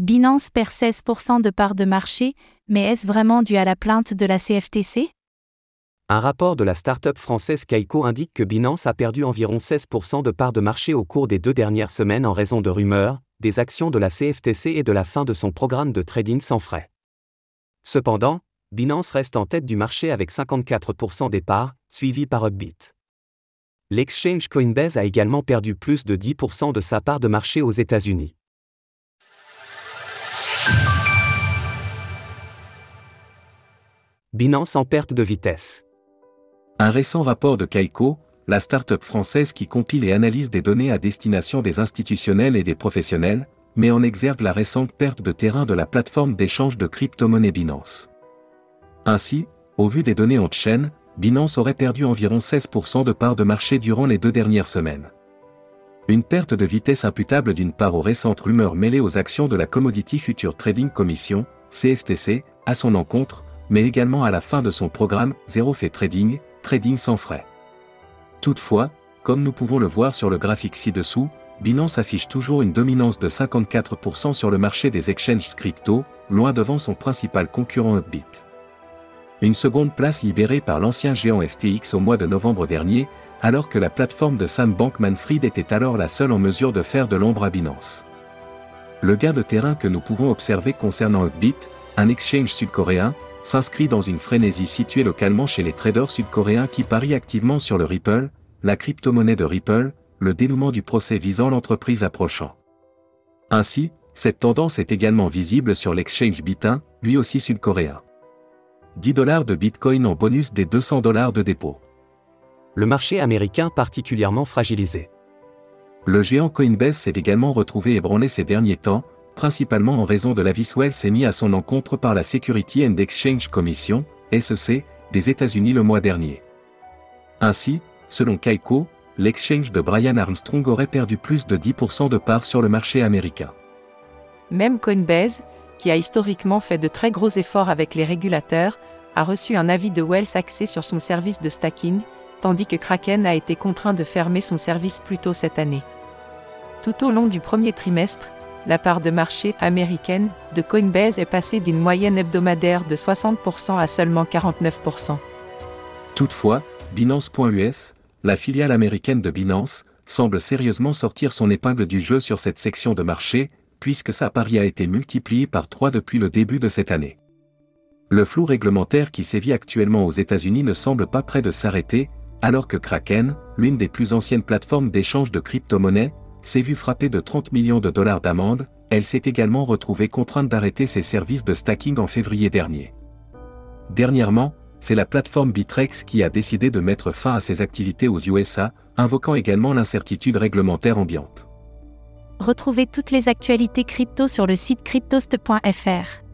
Binance perd 16% de parts de marché, mais est-ce vraiment dû à la plainte de la CFTC Un rapport de la start-up française Kaiko indique que Binance a perdu environ 16% de parts de marché au cours des deux dernières semaines en raison de rumeurs, des actions de la CFTC et de la fin de son programme de trading sans frais. Cependant, Binance reste en tête du marché avec 54% des parts, suivi par Upbit. L'exchange Coinbase a également perdu plus de 10% de sa part de marché aux États-Unis. Binance en perte de vitesse. Un récent rapport de Kaiko, la start-up française qui compile et analyse des données à destination des institutionnels et des professionnels, met en exergue la récente perte de terrain de la plateforme d'échange de crypto-monnaies Binance. Ainsi, au vu des données en chaîne, Binance aurait perdu environ 16% de parts de marché durant les deux dernières semaines. Une perte de vitesse imputable d'une part aux récentes rumeurs mêlées aux actions de la Commodity Future Trading Commission, CFTC, à son encontre, mais également à la fin de son programme Zero Fait Trading, Trading sans frais. Toutefois, comme nous pouvons le voir sur le graphique ci-dessous, Binance affiche toujours une dominance de 54% sur le marché des exchanges crypto, loin devant son principal concurrent Upbit. Une seconde place libérée par l'ancien géant FTX au mois de novembre dernier, alors que la plateforme de Sam Bankman-Fried était alors la seule en mesure de faire de l'ombre à Binance. Le gain de terrain que nous pouvons observer concernant Upbit, un exchange sud-coréen, s'inscrit dans une frénésie située localement chez les traders sud-coréens qui parient activement sur le Ripple, la crypto-monnaie de Ripple, le dénouement du procès visant l'entreprise approchant. Ainsi, cette tendance est également visible sur l'exchange Bitin, lui aussi sud-coréen. 10 dollars de Bitcoin en bonus des 200 dollars de dépôt. Le marché américain particulièrement fragilisé. Le géant Coinbase s'est également retrouvé ébranlé ces derniers temps, principalement en raison de l'avis Wells émis à son encontre par la Security and Exchange Commission, SEC, des États-Unis le mois dernier. Ainsi, selon Kaiko, l'exchange de Brian Armstrong aurait perdu plus de 10% de parts sur le marché américain. Même Coinbase, qui a historiquement fait de très gros efforts avec les régulateurs, a reçu un avis de Wells axé sur son service de stacking, tandis que Kraken a été contraint de fermer son service plus tôt cette année. Tout au long du premier trimestre, la part de marché américaine de Coinbase est passée d'une moyenne hebdomadaire de 60% à seulement 49%. Toutefois, Binance.us, la filiale américaine de Binance, semble sérieusement sortir son épingle du jeu sur cette section de marché, puisque sa pari a été multiplié par 3 depuis le début de cette année. Le flou réglementaire qui sévit actuellement aux États-Unis ne semble pas près de s'arrêter, alors que Kraken, l'une des plus anciennes plateformes d'échange de crypto-monnaies, s'est vue frapper de 30 millions de dollars d'amende, elle s'est également retrouvée contrainte d'arrêter ses services de stacking en février dernier. Dernièrement, c'est la plateforme Bitrex qui a décidé de mettre fin à ses activités aux USA, invoquant également l'incertitude réglementaire ambiante. Retrouvez toutes les actualités crypto sur le site cryptost.fr.